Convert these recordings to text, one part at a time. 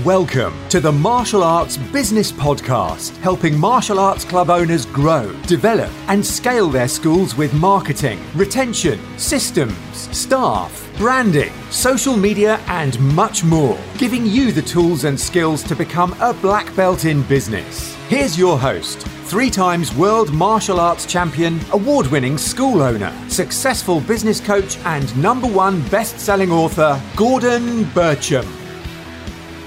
Welcome to the Martial Arts Business Podcast, helping martial arts club owners grow, develop, and scale their schools with marketing, retention, systems, staff, branding, social media, and much more, giving you the tools and skills to become a black belt in business. Here's your host, three times world martial arts champion, award winning school owner, successful business coach, and number one best selling author, Gordon Bircham.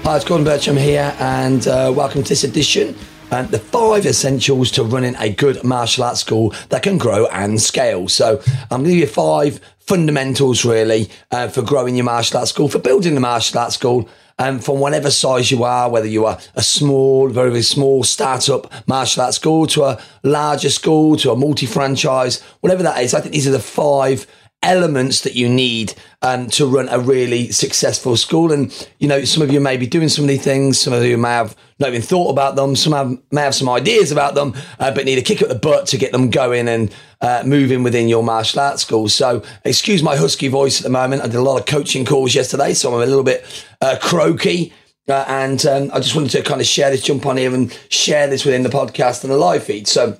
Hi, it's Gordon Bircham here, and uh, welcome to this edition. And the five essentials to running a good martial arts school that can grow and scale. So, I'm going to give you five fundamentals really uh, for growing your martial arts school, for building the martial arts school, and um, from whatever size you are, whether you are a small, very, very small startup martial arts school to a larger school to a multi franchise, whatever that is. I think these are the five elements that you need um, to run a really successful school. And, you know, some of you may be doing some of these things, some of you may have not even thought about them, some have, may have some ideas about them, uh, but need a kick at the butt to get them going and uh, moving within your martial arts school. So, excuse my husky voice at the moment. I did a lot of coaching calls yesterday, so I'm a little bit uh, croaky. Uh, and um, I just wanted to kind of share this, jump on here and share this within the podcast and the live feed. So,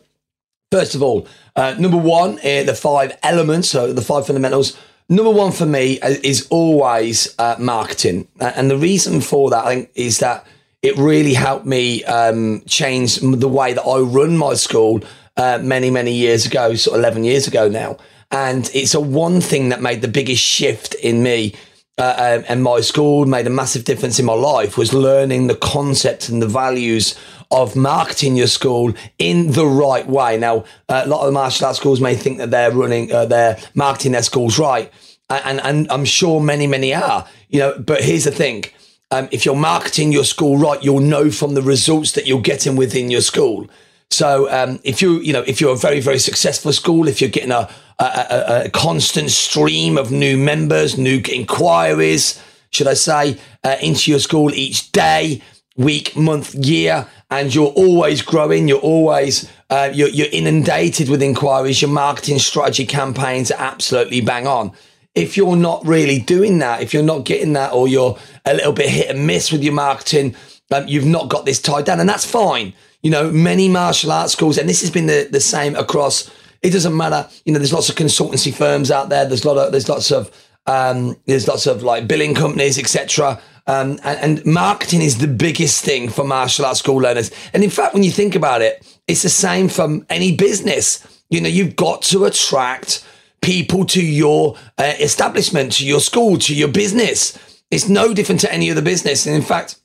first of all, uh, number one, uh, the five elements, so the five fundamentals. Number one for me uh, is always uh, marketing. Uh, and the reason for that, I think, is that it really helped me um, change the way that I run my school uh, many, many years ago, sort of 11 years ago now. And it's a one thing that made the biggest shift in me uh, um, and my school made a massive difference in my life was learning the concepts and the values of marketing your school in the right way. Now, a lot of martial arts schools may think that they're running, uh, they're marketing their schools right. And, and I'm sure many, many are, you know, but here's the thing. Um, if you're marketing your school right, you'll know from the results that you're getting within your school. So um, if you you know if you're a very very successful school, if you're getting a, a, a, a constant stream of new members, new inquiries, should I say, uh, into your school each day, week, month, year, and you're always growing, you're always uh, you're, you're inundated with inquiries. Your marketing strategy campaigns are absolutely bang on. If you're not really doing that, if you're not getting that, or you're a little bit hit and miss with your marketing, um, you've not got this tied down, and that's fine. You know, many martial arts schools, and this has been the, the same across. It doesn't matter. You know, there's lots of consultancy firms out there. There's lot of there's lots of um, there's lots of like billing companies, etc. Um, and, and, marketing is the biggest thing for martial arts school learners. And in fact, when you think about it, it's the same from any business. You know, you've got to attract people to your uh, establishment, to your school, to your business. It's no different to any other business. And in fact,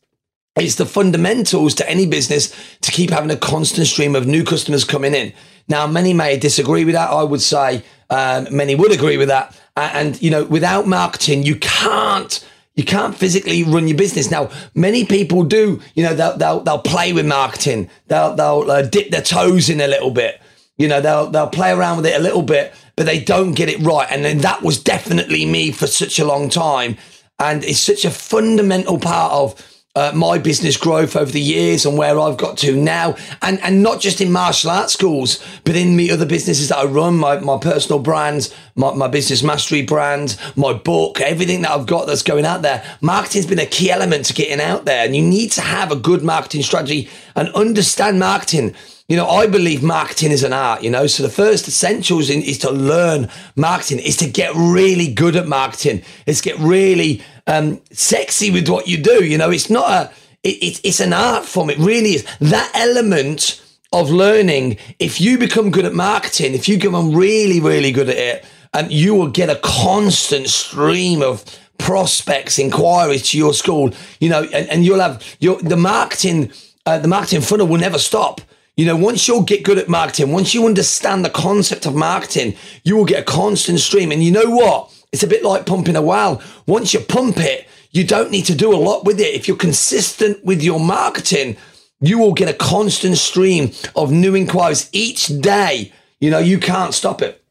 it's the fundamentals to any business to keep having a constant stream of new customers coming in. Now, many may disagree with that. I would say um, many would agree with that. And, you know, without marketing, you can't you can't physically run your business. Now, many people do, you know, they'll, they'll, they'll play with marketing. They'll, they'll uh, dip their toes in a little bit. You know, they'll, they'll play around with it a little bit, but they don't get it right. And then that was definitely me for such a long time. And it's such a fundamental part of uh, my business growth over the years and where I've got to now, and and not just in martial arts schools, but in the other businesses that I run, my my personal brands, my, my business mastery brand, my book, everything that I've got that's going out there. Marketing's been a key element to getting out there, and you need to have a good marketing strategy and understand marketing. You know, I believe marketing is an art, you know. So the first essentials in, is to learn marketing, is to get really good at marketing, is get really um, sexy with what you do. You know, it's not a, it, it, it's an art form. It really is. That element of learning, if you become good at marketing, if you become really, really good at it, um, you will get a constant stream of prospects, inquiries to your school, you know, and, and you'll have your, the marketing, uh, the marketing funnel will never stop. You know, once you'll get good at marketing, once you understand the concept of marketing, you will get a constant stream. And you know what? It's a bit like pumping a well. Once you pump it, you don't need to do a lot with it. If you're consistent with your marketing, you will get a constant stream of new inquiries each day. You know, you can't stop it.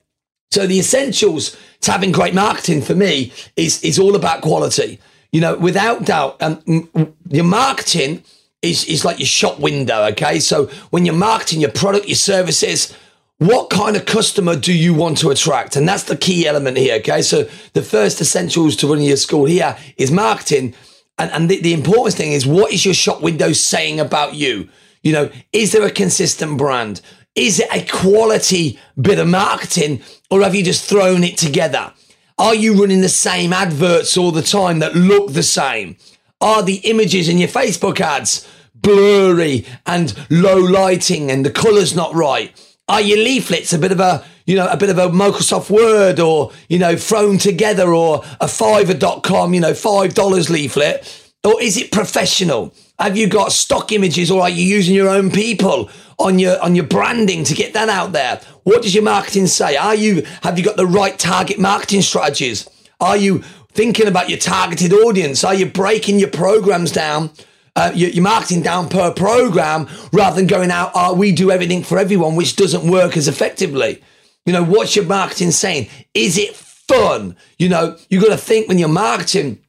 So the essentials to having great marketing for me is, is all about quality. You know, without doubt, um, your marketing is, is like your shop window. Okay. So when you're marketing your product, your services, what kind of customer do you want to attract? And that's the key element here. Okay. So the first essentials to running your school here is marketing. And, and the, the important thing is what is your shop window saying about you? You know, is there a consistent brand? Is it a quality bit of marketing or have you just thrown it together? Are you running the same adverts all the time that look the same? Are the images in your Facebook ads blurry and low lighting and the colours not right? Are your leaflets a bit of a, you know, a bit of a Microsoft Word or, you know, thrown together or a fiverr.com, you know, $5 leaflet? Or is it professional? Have you got stock images or are you using your own people on your on your branding to get that out there? What does your marketing say? Are you have you got the right target marketing strategies? Are you thinking about your targeted audience? Are you breaking your programs down, uh, your, your, marketing down per program rather than going out, oh, we do everything for everyone, which doesn't work as effectively? You know, what's your marketing saying? Is it fun? You know, you've got to think when you're marketing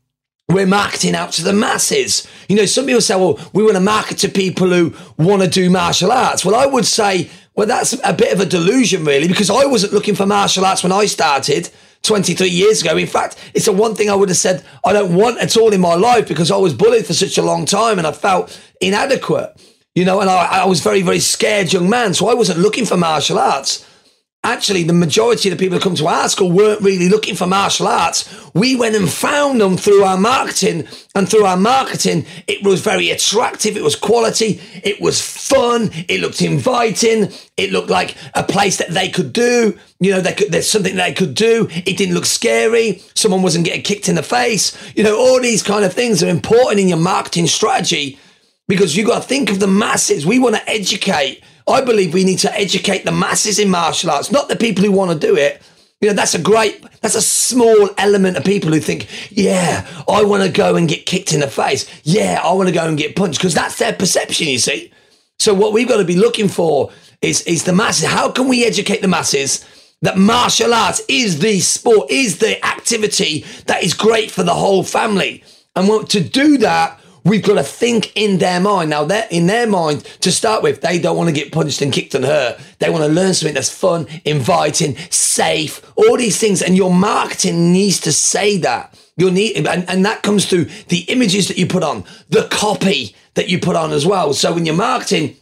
we're marketing out to the masses. You know, some people say, well, we want to market to people who want to do martial arts. Well, I would say, well, that's a bit of a delusion, really, because I wasn't looking for martial arts when I started 23 years ago. In fact, it's the one thing I would have said I don't want at all in my life because I was bullied for such a long time and I felt inadequate, you know, and I, I was very, very scared young man. So I wasn't looking for martial arts actually the majority of the people who come to our school weren't really looking for martial arts. We went and found them through our marketing and through our marketing, it was very attractive. It was quality. It was fun. It looked inviting. It looked like a place that they could do. You know, could, there's something they could do. It didn't look scary. Someone wasn't getting kicked in the face. You know, all these kind of things are important in your marketing strategy because you've got to think of the masses. We want to educate I believe we need to educate the masses in martial arts, not the people who want to do it. You know, that's a great, that's a small element of people who think, yeah, I want to go and get kicked in the face. Yeah, I want to go and get punched because that's their perception, you see. So what we've got to be looking for is, is the masses. How can we educate the masses that martial arts is the sport, is the activity that is great for the whole family? And to do that, We've got to think in their mind. Now, they're in their mind to start with, they don't want to get punched and kicked and hurt. They want to learn something that's fun, inviting, safe, all these things. And your marketing needs to say that. You'll need, and, and that comes through the images that you put on, the copy that you put on as well. So when you're marketing,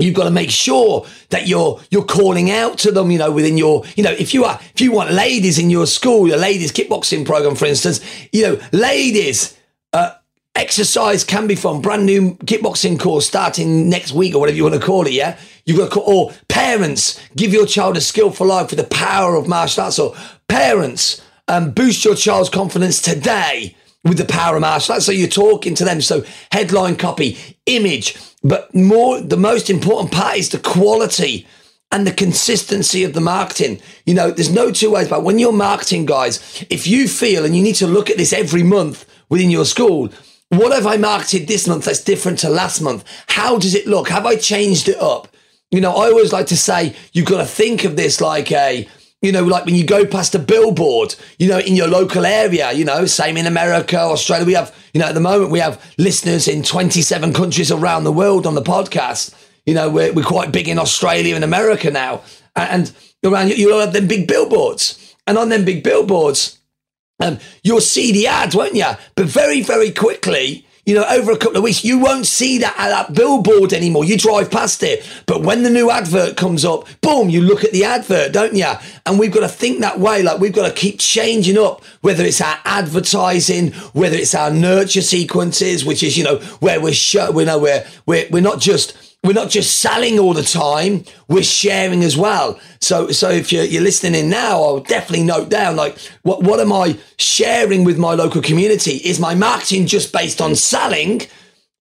You've got to make sure that you're you're calling out to them, you know, within your, you know, if you are if you want ladies in your school, your ladies kickboxing program, for instance, you know, ladies, uh, Exercise can be fun. Brand new kickboxing course starting next week or whatever you want to call it. Yeah. You've got to call, or parents, give your child a skill for life with the power of martial arts. Or parents, um, boost your child's confidence today with the power of martial arts. So you're talking to them. So headline copy, image, but more, the most important part is the quality and the consistency of the marketing. You know, there's no two ways about when you're marketing guys, if you feel, and you need to look at this every month within your school, what have I marketed this month that's different to last month? How does it look? Have I changed it up? You know, I always like to say you've got to think of this like a, you know, like when you go past a billboard, you know, in your local area, you know, same in America, Australia. We have, you know, at the moment we have listeners in 27 countries around the world on the podcast. You know, we're, we're quite big in Australia and America now. And around, you'll have them big billboards. And on them big billboards, um, you'll see the ads, won't you? But very, very quickly, you know, over a couple of weeks, you won't see that at that billboard anymore. You drive past it. But when the new advert comes up, boom, you look at the advert, don't you? And we've got to think that way. Like we've got to keep changing up, whether it's our advertising, whether it's our nurture sequences, which is, you know, where we're, show, we know, we're, we're, we're not just, we're not just selling all the time, we're sharing as well. So, so if you're, you're listening in now, I'll definitely note down like, what, what am I sharing with my local community? Is my marketing just based on selling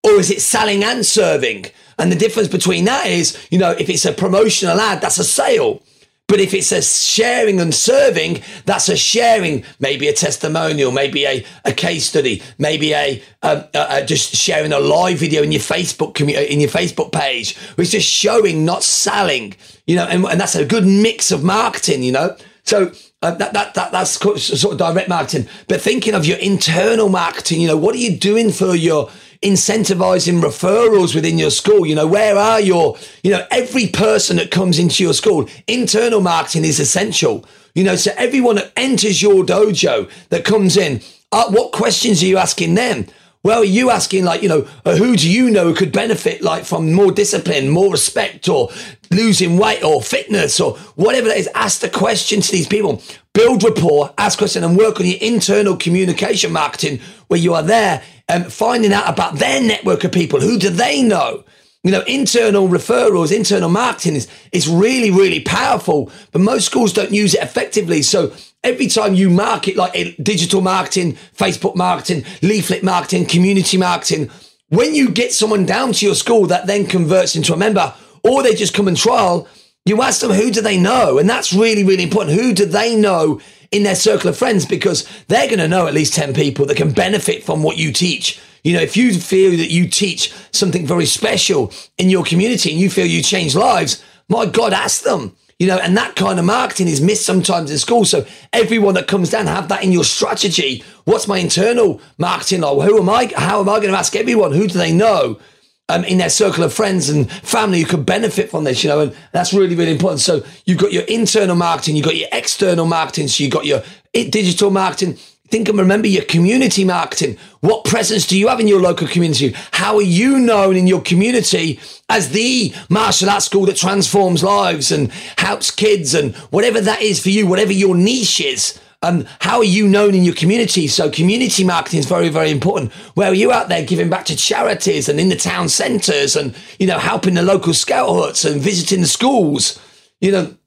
or is it selling and serving? And the difference between that is, you know, if it's a promotional ad, that's a sale. But if it's a sharing and serving, that's a sharing, maybe a testimonial, maybe a, a case study, maybe a, a, a just sharing a live video in your Facebook community, in your Facebook page. It's just showing, not selling, you know, and, and that's a good mix of marketing, you know. So uh, that, that, that, that's sort of direct marketing. But thinking of your internal marketing, you know, what are you doing for your incentivizing referrals within your school. You know, where are your, you know, every person that comes into your school, internal marketing is essential. You know, so everyone that enters your dojo that comes in, uh, what questions are you asking them? Well, are you asking like, you know, uh, who do you know could benefit like from more discipline, more respect or losing weight or fitness or whatever that is? Ask the question to these people. Build rapport, ask questions and work on your internal communication marketing where you are there and finding out about their network of people. Who do they know? You know, internal referrals, internal marketing is, is really, really powerful, but most schools don't use it effectively. So every time you market like digital marketing, Facebook marketing, leaflet marketing, community marketing, when you get someone down to your school that then converts into a member, or they just come and trial, you ask them who do they know, and that's really really important. Who do they know in their circle of friends because they're going to know at least ten people that can benefit from what you teach. You know, if you feel that you teach something very special in your community and you feel you change lives, my God, ask them you know, and that kind of marketing is missed sometimes in school. So everyone that comes down, have that in your strategy. What's my internal marketing like? Who am I? How am I going to ask everyone? Who do they know? Um, in their circle of friends and family who could benefit from this, you know, and that's really, really important. So you've got your internal marketing, you've got your external marketing, so you've got your digital marketing, Think and remember your community marketing. What presence do you have in your local community? How are you known in your community as the martial arts school that transforms lives and helps kids and whatever that is for you, whatever your niche is? Um, how are you known in your community? So community marketing is very, very important. Where are you out there giving back to charities and in the town centres and, you know, helping the local scout huts and visiting the schools? You know,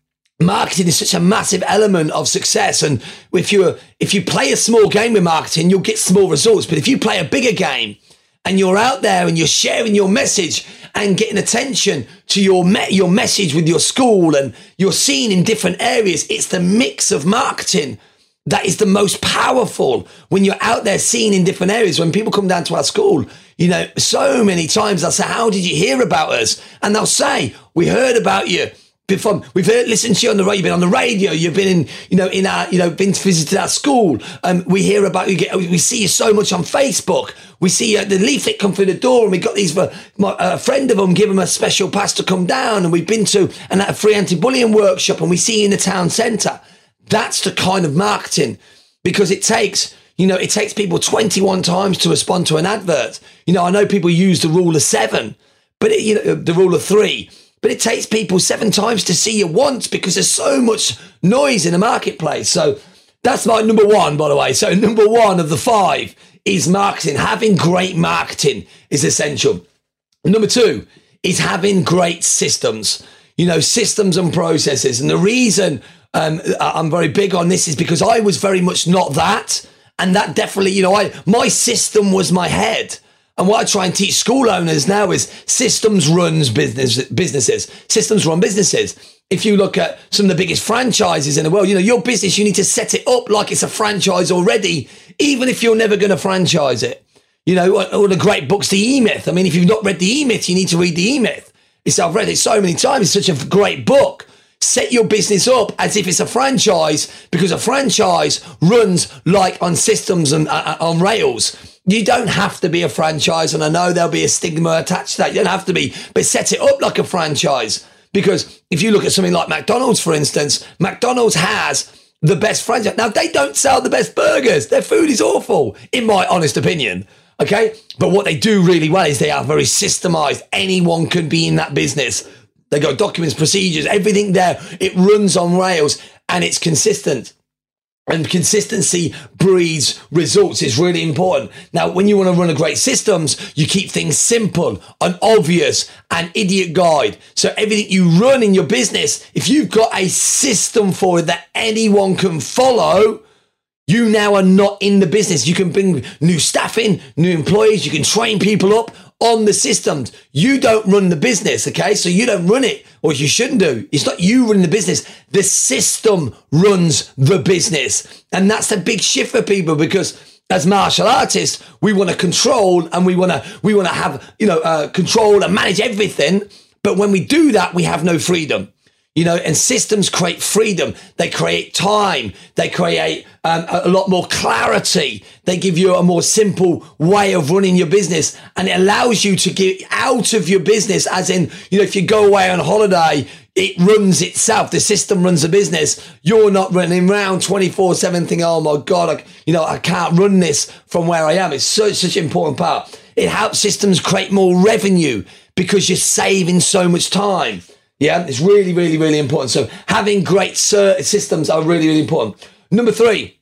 marketing is such a massive element of success and if you if you play a small game with marketing you'll get small results but if you play a bigger game and you're out there and you're sharing your message and getting attention to your me- your message with your school and you're seen in different areas it's the mix of marketing that is the most powerful when you're out there seen in different areas when people come down to our school you know so many times I'll say how did you hear about us and they'll say we heard about you from we've heard, listened to you on the radio. You've been on the radio. You've been in, you know, in our, you know, been to visit our school. Um, we hear about you. Get, we see you so much on Facebook. We see uh, the leaflet come through the door, and we got these for my, a friend of them. Give them a special pass to come down, and we've been to and a free anti-bullying workshop, and we see you in the town centre. That's the kind of marketing because it takes. You know, it takes people 21 times to respond to an advert. You know, I know people use the rule of seven, but it, you know, the rule of three but it takes people seven times to see you once because there's so much noise in the marketplace. So that's my number one, by the way. So number one of the five is marketing. Having great marketing is essential. Number two is having great systems. You know, systems and processes. And the reason um, I'm very big on this is because I was very much not that. And that definitely, you know, I my system was my head. And what I try and teach school owners now is systems runs business businesses. Systems run businesses. If you look at some of the biggest franchises in the world, you know, your business, you need to set it up like it's a franchise already, even if you're never going to franchise it. You know, all the great books, the E Myth. I mean, if you've not read the E Myth, you need to read the E Myth. It's, I've read it so many times. It's such a great book. Set your business up as if it's a franchise because a franchise runs like on systems and uh, uh on rails. You don't have to be a franchise, and I know there'll be a stigma attached to that. You don't have to be, but set it up like a franchise. Because if you look at something like McDonald's, for instance, McDonald's has the best franchise. Now, they don't sell the best burgers. Their food is awful, in my honest opinion. Okay. But what they do really well is they are very systemized. Anyone can be in that business. They got documents, procedures, everything there. It runs on rails and it's consistent. And consistency breeds results is really important. Now, when you want to run a great systems, you keep things simple and obvious and idiot guide. So everything you run in your business, if you've got a system for it that anyone can follow, you now are not in the business. You can bring new staff in, new employees, you can train people up on the systems. You don't run the business, okay? So you don't run it, or you shouldn't do. It's not you running the business. The system runs the business. And that's a big shift for people because as martial artists, we want to control and we want to, we want to have, you know, uh, control and manage everything. But when we do that, we have no freedom. You know, and systems create freedom. They create time. They create um, a lot more clarity. They give you a more simple way of running your business and it allows you to get out of your business. As in, you know, if you go away on holiday, it runs itself. The system runs the business. You're not running around 24 7 thinking, oh my God, I, you know, I can't run this from where I am. It's such, such an important part. It helps systems create more revenue because you're saving so much time. Yeah, it's really, really, really important. So having great systems are really, really important. Number three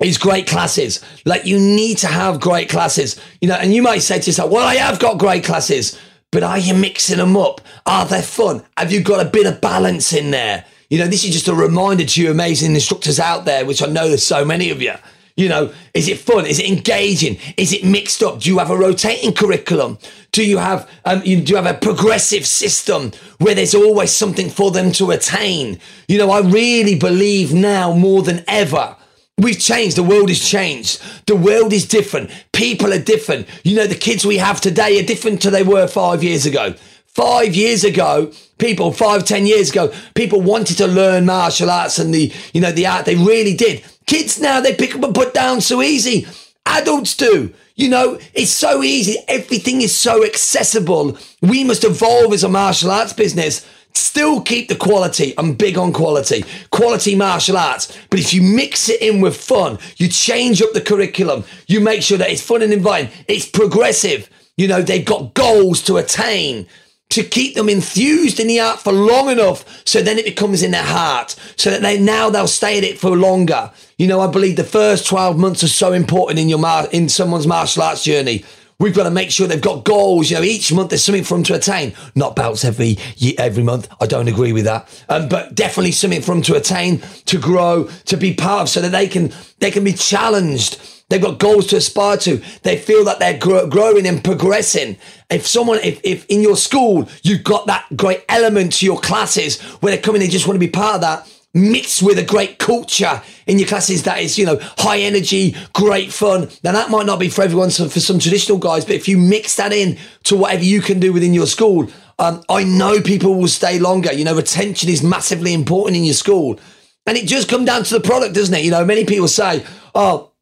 is great classes. Like you need to have great classes, you know, and you might say to yourself, well, I have got great classes, but are you mixing them up? Are they fun? Have you got a bit of balance in there? You know, this is just a reminder to you amazing instructors out there, which I know there's so many of you. You know, is it fun? Is it engaging? Is it mixed up? Do you have a rotating curriculum? Do you have um, you, do you have a progressive system where there's always something for them to attain? You know, I really believe now more than ever. We've changed. The world has changed. The world is different. People are different. You know, the kids we have today are different to they were five years ago. Five years ago, people, five, ten years ago, people wanted to learn martial arts and the, you know, the art. They really did. Kids now, they pick up and put down so easy. Adults do. You know, it's so easy. Everything is so accessible. We must evolve as a martial arts business. Still keep the quality. I'm big on quality. Quality martial arts. But if you mix it in with fun, you change up the curriculum, you make sure that it's fun and inviting, it's progressive. You know, they've got goals to attain to keep them enthused in the art for long enough so then it becomes in their heart so that they now they'll stay at it for longer. You know i believe the first 12 months are so important in your mar- in someone's martial arts journey. We've got to make sure they've got goals. You know each month there's something for them to attain. Not belts every every month. I don't agree with that. Um, but definitely something for them to attain to grow to be part of so that they can they can be challenged They've got goals to aspire to. They feel that they're grow- growing and progressing. If someone, if, if in your school, you've got that great element to your classes where they're coming, they just want to be part of that, mixed with a great culture in your classes that is, you know, high energy, great fun. Now that might not be for everyone, so for some traditional guys, but if you mix that in to whatever you can do within your school, um, I know people will stay longer. You know, retention is massively important in your school. And it just comes down to the product, doesn't it? You know, many people say, oh,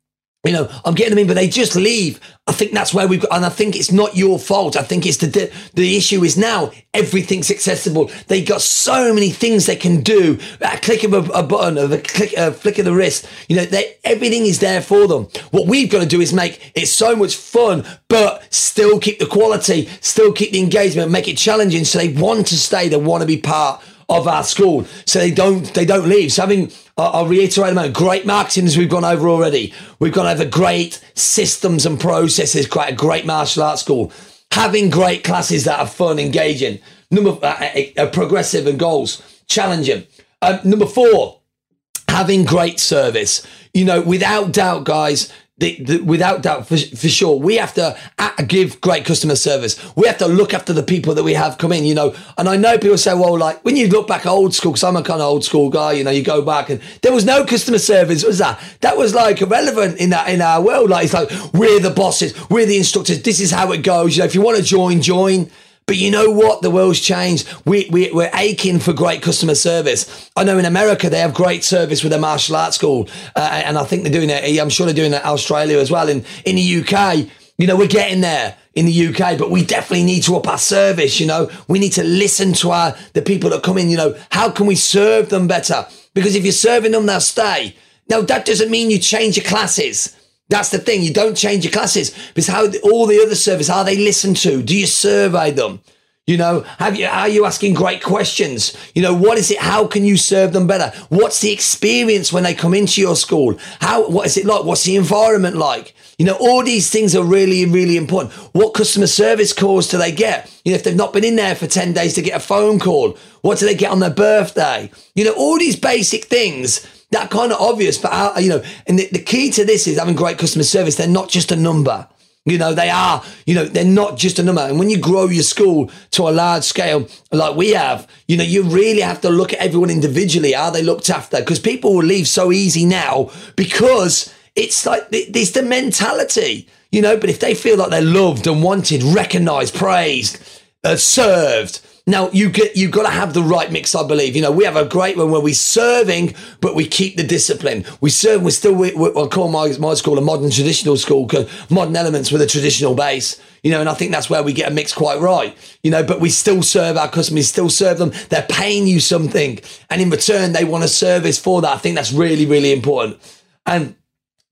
you know, I'm getting them in, but they just leave. I think that's where we've got, and I think it's not your fault. I think it's the the issue is now everything's accessible. They got so many things they can do. A click of a, a button, of a click, a flick of the wrist. You know, they, everything is there for them. What we've got to do is make it so much fun, but still keep the quality, still keep the engagement, make it challenging, so they want to stay, they want to be part of our school, so they don't they don't leave. So having I'll reiterate a moment. Great marketing as we've gone over already. We've gone over great systems and processes. Quite a great martial arts school. Having great classes that are fun, engaging. Number uh, uh, uh progressive and goals, challenging. Um, number four, having great service. You know, without doubt, guys, the, the, without doubt, for, for sure, we have to give great customer service. We have to look after the people that we have come in, you know. And I know people say, well, like when you look back old school, because I'm a kind of old school guy, you know, you go back and there was no customer service. was that? That was like irrelevant in that in our world. Like it's like we're the bosses, we're the instructors. This is how it goes. You know, if you want to join, join. But you know what? The world's changed. We, we, we're aching for great customer service. I know in America they have great service with their martial arts school. Uh, and I think they're doing it. I'm sure they're doing it in Australia as well. In, in the UK, you know, we're getting there in the UK, but we definitely need to up our service. You know, we need to listen to our, the people that come in. You know, how can we serve them better? Because if you're serving them, they'll stay. Now, that doesn't mean you change your classes. That's the thing. You don't change your classes because how all the other service are they listened to? Do you survey them? You know, have you are you asking great questions? You know, what is it? How can you serve them better? What's the experience when they come into your school? How what is it like? What's the environment like? You know, all these things are really, really important. What customer service calls do they get? You know, if they've not been in there for 10 days to get a phone call, what do they get on their birthday? You know, all these basic things that kind of obvious, but uh, you know, and the, the key to this is having great customer service. They're not just a number. You know, they are, you know, they're not just a number. And when you grow your school to a large scale like we have, you know, you really have to look at everyone individually. Are they looked after? Because people will leave so easy now because it's like, it's the mentality, you know, but if they feel like they're loved and wanted, recognized, praised, uh, served, Now you get you got to have the right mix, I believe. You know, we have a great one where we're serving, but we keep the discipline. We serve. We're still. We, we, I call my my school a modern traditional school because modern elements with a traditional base. You know, and I think that's where we get a mix quite right. You know, but we still serve our customers, still serve them. They're paying you something, and in return, they want a service for that. I think that's really really important. And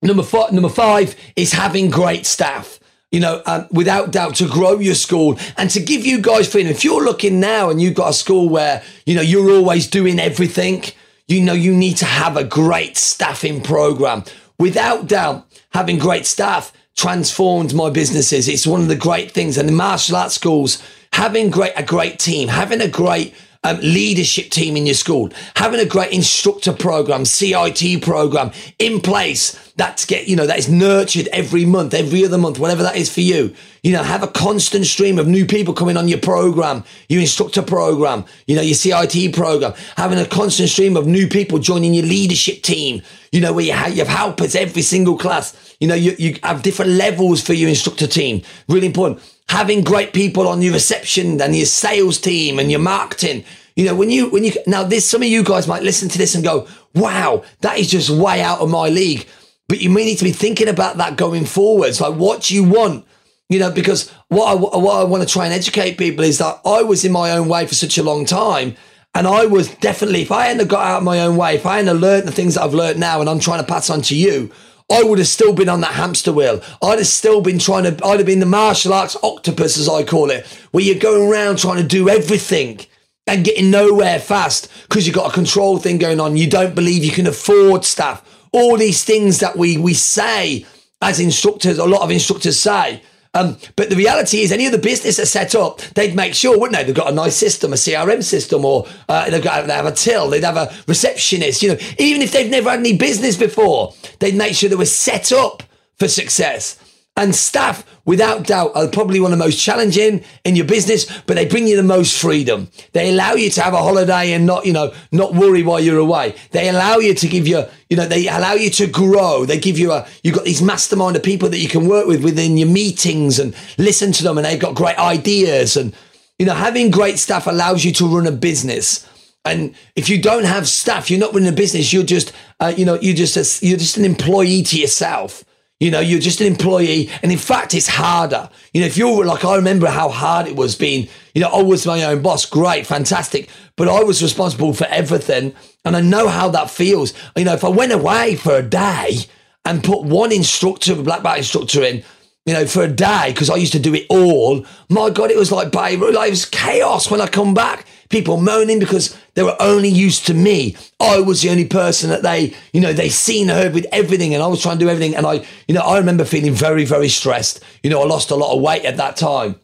number five, number five is having great staff you know, um, without doubt to grow your school and to give you guys freedom. If you're looking now and you've got a school where, you know, you're always doing everything, you know, you need to have a great staffing program. Without doubt, having great staff transformed my businesses. It's one of the great things. And the martial arts schools, having great, a great team, having a great um, leadership team in your school, having a great instructor program, CIT program in place that's get, you know, that is nurtured every month, every other month, whatever that is for you. You know, have a constant stream of new people coming on your program, your instructor program, you know, your CIT program, having a constant stream of new people joining your leadership team, you know, where you have, you have helpers every single class, you know, you, you have different levels for your instructor team. Really important having great people on your reception and your sales team and your marketing. You know, when you, when you, now this, some of you guys might listen to this and go, wow, that is just way out of my league. But you may need to be thinking about that going forwards. Like what you want, you know, because what I, what I want to try and educate people is that I was in my own way for such a long time. And I was definitely, if I hadn't got out of my own way, if I hadn't learned the things that I've learned now and I'm trying to pass on to you, I would have still been on that hamster wheel. I'd have still been trying to, I'd have been the martial arts octopus, as I call it, where you're going around trying to do everything and getting nowhere fast because you've got a control thing going on. You don't believe you can afford staff. All these things that we, we say as instructors, a lot of instructors say, um, but the reality is, any of the business that's set up, they'd make sure, wouldn't they? They've got a nice system, a CRM system, or uh, they've got they have a till, they'd have a receptionist. You know, even if they've never had any business before, they'd make sure they were set up for success. And staff, without doubt, are probably one of the most challenging in your business, but they bring you the most freedom. They allow you to have a holiday and not, you know, not worry while you're away. They allow you to give you, you know, they allow you to grow. They give you a, you've got these mastermind of people that you can work with within your meetings and listen to them and they've got great ideas. And, you know, having great staff allows you to run a business. And if you don't have staff, you're not running a business. You're just, uh, you know, you're just a, you're just an employee to yourself. You know, you're just an employee. And in fact, it's harder. You know, if you're like, I remember how hard it was being, you know, I was my own boss. Great, fantastic. But I was responsible for everything. And I know how that feels. You know, if I went away for a day and put one instructor, a black belt instructor in, you know, for a day because I used to do it all. My God, it was like, babe, like, it was chaos when I come back. People moaning because they were only used to me. I was the only person that they, you know, they seen heard with everything, and I was trying to do everything. And I, you know, I remember feeling very, very stressed. You know, I lost a lot of weight at that time,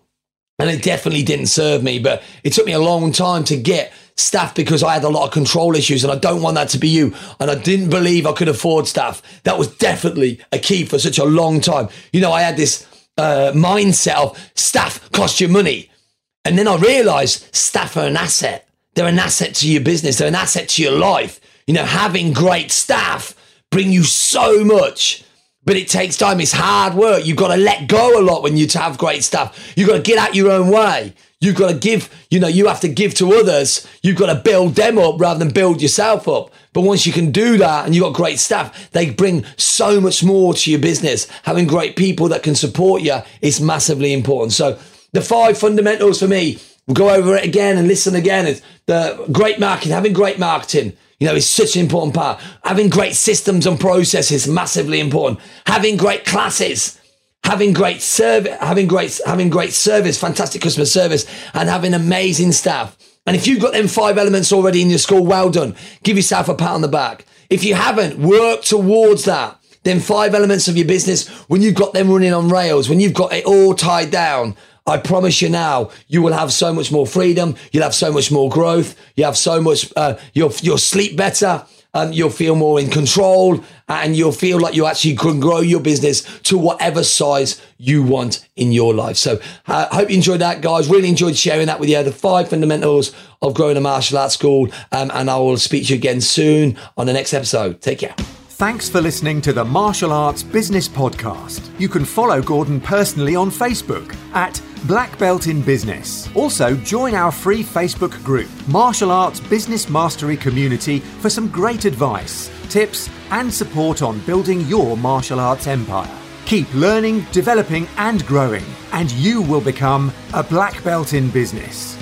and it definitely didn't serve me. But it took me a long time to get staff because I had a lot of control issues and I don't want that to be you. And I didn't believe I could afford staff. That was definitely a key for such a long time. You know, I had this uh, mindset of staff cost you money. And then I realized staff are an asset. They're an asset to your business. They're an asset to your life. You know, having great staff bring you so much but it takes time. It's hard work. You've got to let go a lot when you have great stuff. You've got to get out your own way. You've got to give, you know, you have to give to others. You've got to build them up rather than build yourself up. But once you can do that and you've got great staff, they bring so much more to your business. Having great people that can support you is massively important. So the five fundamentals for me, we'll go over it again and listen again. Is the great marketing, having great marketing. You know, is such an important part. Having great systems and processes, massively important. Having great classes, having great service, having great, having great service, fantastic customer service, and having amazing staff. And if you've got them five elements already in your school, well done. Give yourself a pat on the back. If you haven't, work towards that. Then five elements of your business, when you've got them running on rails, when you've got it all tied down, I promise you now, you will have so much more freedom. You'll have so much more growth. You have so much, uh, you'll, you'll sleep better um, you'll feel more in control and you'll feel like you actually can grow your business to whatever size you want in your life. So I uh, hope you enjoyed that, guys. Really enjoyed sharing that with you. The five fundamentals of growing a martial arts school. Um, and I will speak to you again soon on the next episode. Take care. Thanks for listening to the Martial Arts Business Podcast. You can follow Gordon personally on Facebook at Black Belt in Business. Also, join our free Facebook group, Martial Arts Business Mastery Community, for some great advice, tips, and support on building your martial arts empire. Keep learning, developing, and growing, and you will become a black belt in business.